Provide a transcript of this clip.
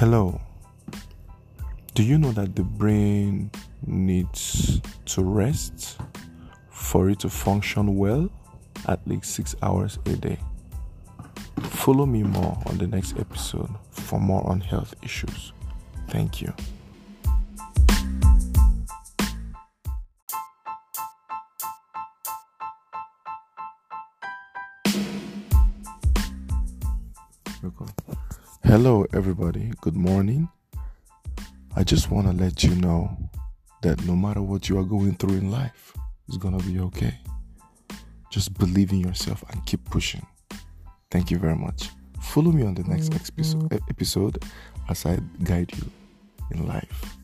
Hello. Do you know that the brain needs to rest for it to function well at least six hours a day? Follow me more on the next episode for more on health issues. Thank you. Welcome. Hello, everybody. Good morning. I just want to let you know that no matter what you are going through in life, it's going to be okay. Just believe in yourself and keep pushing. Thank you very much. Follow me on the next mm-hmm. episode, episode as I guide you in life.